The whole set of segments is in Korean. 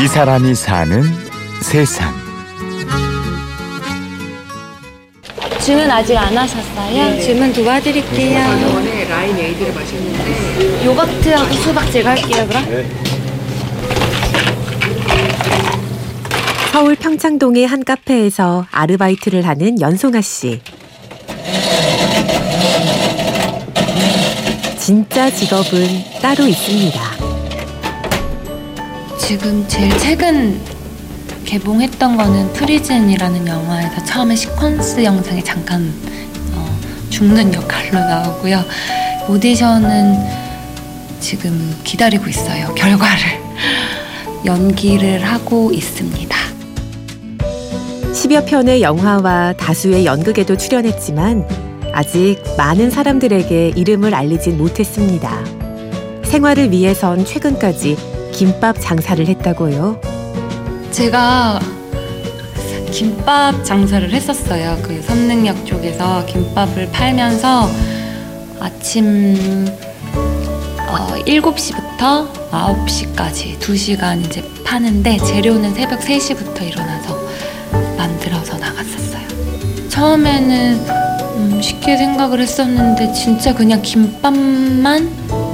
이 사람이 사는 세상. 주문 아직 안 하셨어요? 네. 주문 도와드릴게요. 전에 라인 에이드를 마셨는데 요거트하고 수박 제가 할게요, 그럼. 서울 평창동의 한 카페에서 아르바이트를 하는 연송아 씨. 진짜 직업은 따로 있습니다. 지금 제일 최근 개봉했던 거는 프리즌이라는 영화에서 처음에 시퀀스 영상에 잠깐 어, 죽는 역할로 나오고요. 오디션은 지금 기다리고 있어요. 결과를 연기를 하고 있습니다. 10여 편의 영화와 다수의 연극에도 출연했지만 아직 많은 사람들에게 이름을 알리진 못했습니다. 생활을 위해선 최근까지 김밥 장사를 했다고요. 제가 김밥 장사를 했었어요. 그 선능력 쪽에서 김밥을 팔면서 아침 어, 7시부터 9시까지 2시간 이제 파는데 재료는 새벽 3시부터 일어나서 만들어서 나갔었어요. 처음에는 음, 쉽게 생각을 했었는데 진짜 그냥 김밥만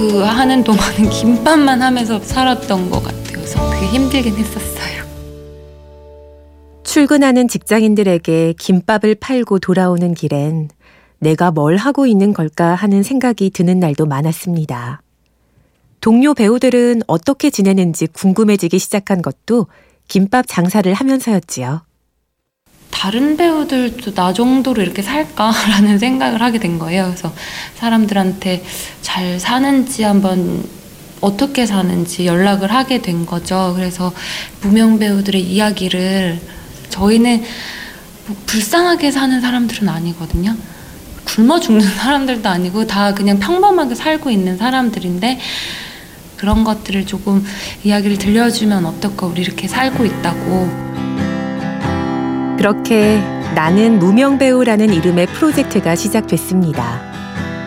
그 하는 동안은 김밥만 하면서 살았던 것 같아요. 그래서 되게 힘들긴 했었어요. 출근하는 직장인들에게 김밥을 팔고 돌아오는 길엔 내가 뭘 하고 있는 걸까 하는 생각이 드는 날도 많았습니다. 동료 배우들은 어떻게 지내는지 궁금해지기 시작한 것도 김밥 장사를 하면서였지요. 다른 배우들도 나 정도로 이렇게 살까라는 생각을 하게 된 거예요. 그래서 사람들한테 잘 사는지 한번 어떻게 사는지 연락을 하게 된 거죠. 그래서 무명 배우들의 이야기를 저희는 뭐 불쌍하게 사는 사람들은 아니거든요. 굶어 죽는 사람들도 아니고 다 그냥 평범하게 살고 있는 사람들인데 그런 것들을 조금 이야기를 들려주면 어떨까 우리 이렇게 살고 있다고 그렇게 나는 무명 배우라는 이름의 프로젝트가 시작됐습니다.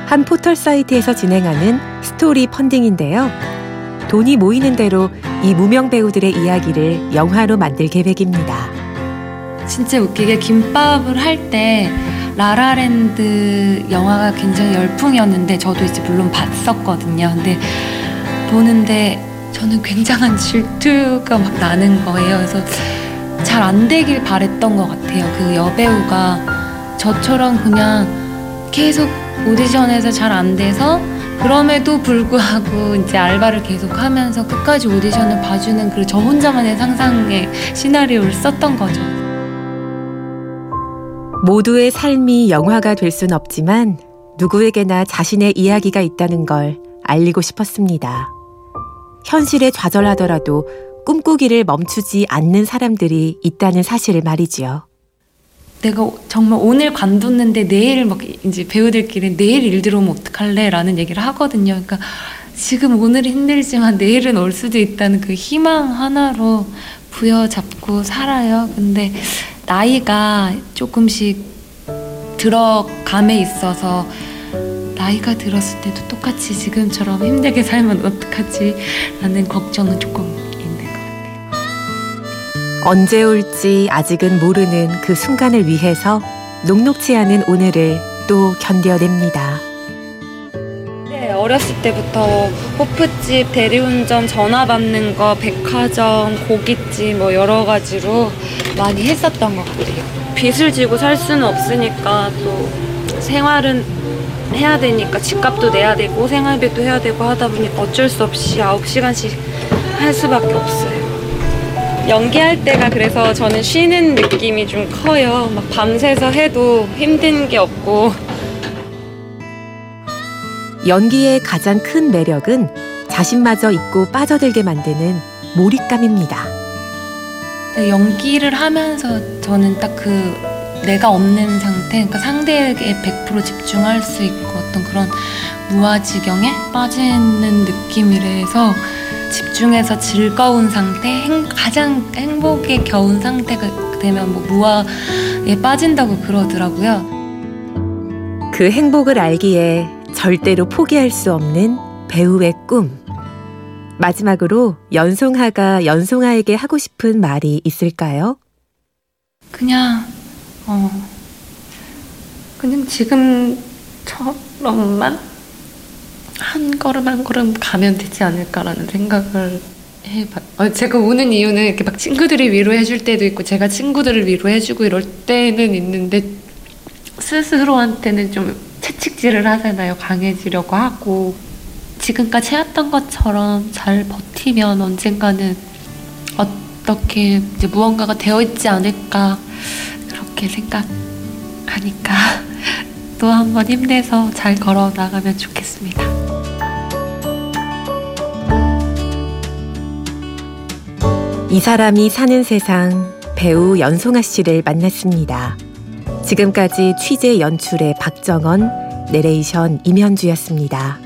한 포털 사이트에서 진행하는 스토리 펀딩인데요. 돈이 모이는 대로 이 무명 배우들의 이야기를 영화로 만들 계획입니다. 진짜 웃기게 김밥을 할 때 라라랜드 영화가 굉장히 열풍이었는데 저도 이제 물론 봤었거든요. 근데 보는데 저는 굉장한 질투가 막 나는 거예요. 그래서 잘 안 되길 바랬던 것 같아요. 그 여배우가 저처럼 그냥 계속 오디션에서 잘 안 돼서 그럼에도 불구하고 이제 알바를 계속 하면서 끝까지 오디션을 봐주는 그 저 혼자만의 상상의 시나리오를 썼던 거죠. 모두의 삶이 영화가 될 순 없지만 누구에게나 자신의 이야기가 있다는 걸 알리고 싶었습니다. 현실에 좌절하더라도 꿈꾸기를 멈추지 않는 사람들이 있다는 사실을 말이지요. 내가 정말 오늘 관뒀는데 내일 막 이제 배우들끼리 내일 일 들어오면 어떡할래? 라는 얘기를 하거든요. 그러니까 지금 오늘은 힘들지만 내일은 올 수도 있다는 그 희망 하나로 부여잡고 살아요. 근데 나이가 조금씩 들어감에 있어서 나이가 들었을 때도 똑같이 지금처럼 힘들게 살면 어떡하지? 라는 걱정은 조금. 언제 올지 아직은 모르는 그 순간을 위해서 녹록치 않은 오늘을 또 견뎌냅니다. 네, 어렸을 때부터 호프집, 대리운전, 전화 받는 거, 백화점, 고깃집 뭐 여러 가지로 많이 했었던 것 같아요. 빚을 지고 살 수는 없으니까 또 생활은 해야 되니까 집값도 내야 되고 생활비도 해야 되고 하다 보니까 어쩔 수 없이 9시간씩 할 수밖에 없어요. 연기할 때가 그래서 저는 쉬는 느낌이 좀 커요. 막 밤새서 해도 힘든 게 없고 연기의 가장 큰 매력은 자신마저 잊고 빠져들게 만드는 몰입감입니다. 네, 연기를 하면서 저는 딱 그 내가 없는 상태, 그러니까 상대에게 100% 집중할 수 있고 어떤 그런 무아지경에 빠지는 느낌이라서 집중해서 즐거운 상태, 행, 가장 행복에 겨운 상태가 되면 뭐 무아에 빠진다고 그러더라고요. 그 행복을 알기에 절대로 포기할 수 없는 배우의 꿈. 마지막으로 연송하가 연송아에게 하고 싶은 말이 있을까요? 그냥 어 그냥 지금처럼만 한 걸음 한 걸음 가면 되지 않을까라는 생각을 해봐. 어, 제가 우는 이유는 이렇게 막 친구들이 위로해줄 때도 있고 제가 친구들을 위로해주고 이럴 때는 있는데 스스로한테는 좀 채찍질을 하잖아요. 강해지려고 하고 지금까지 해왔던 것처럼 잘 버티면 언젠가는 어떻게 이제 무언가가 되어 있지 않을까 그렇게 생각하니까 또 한 번 힘내서 잘 걸어 나가면 좋겠습니다. 이 사람이 사는 세상 배우 연송아 씨를 만났습니다. 지금까지 취재 연출의 박정원, 내레이션 임현주였습니다.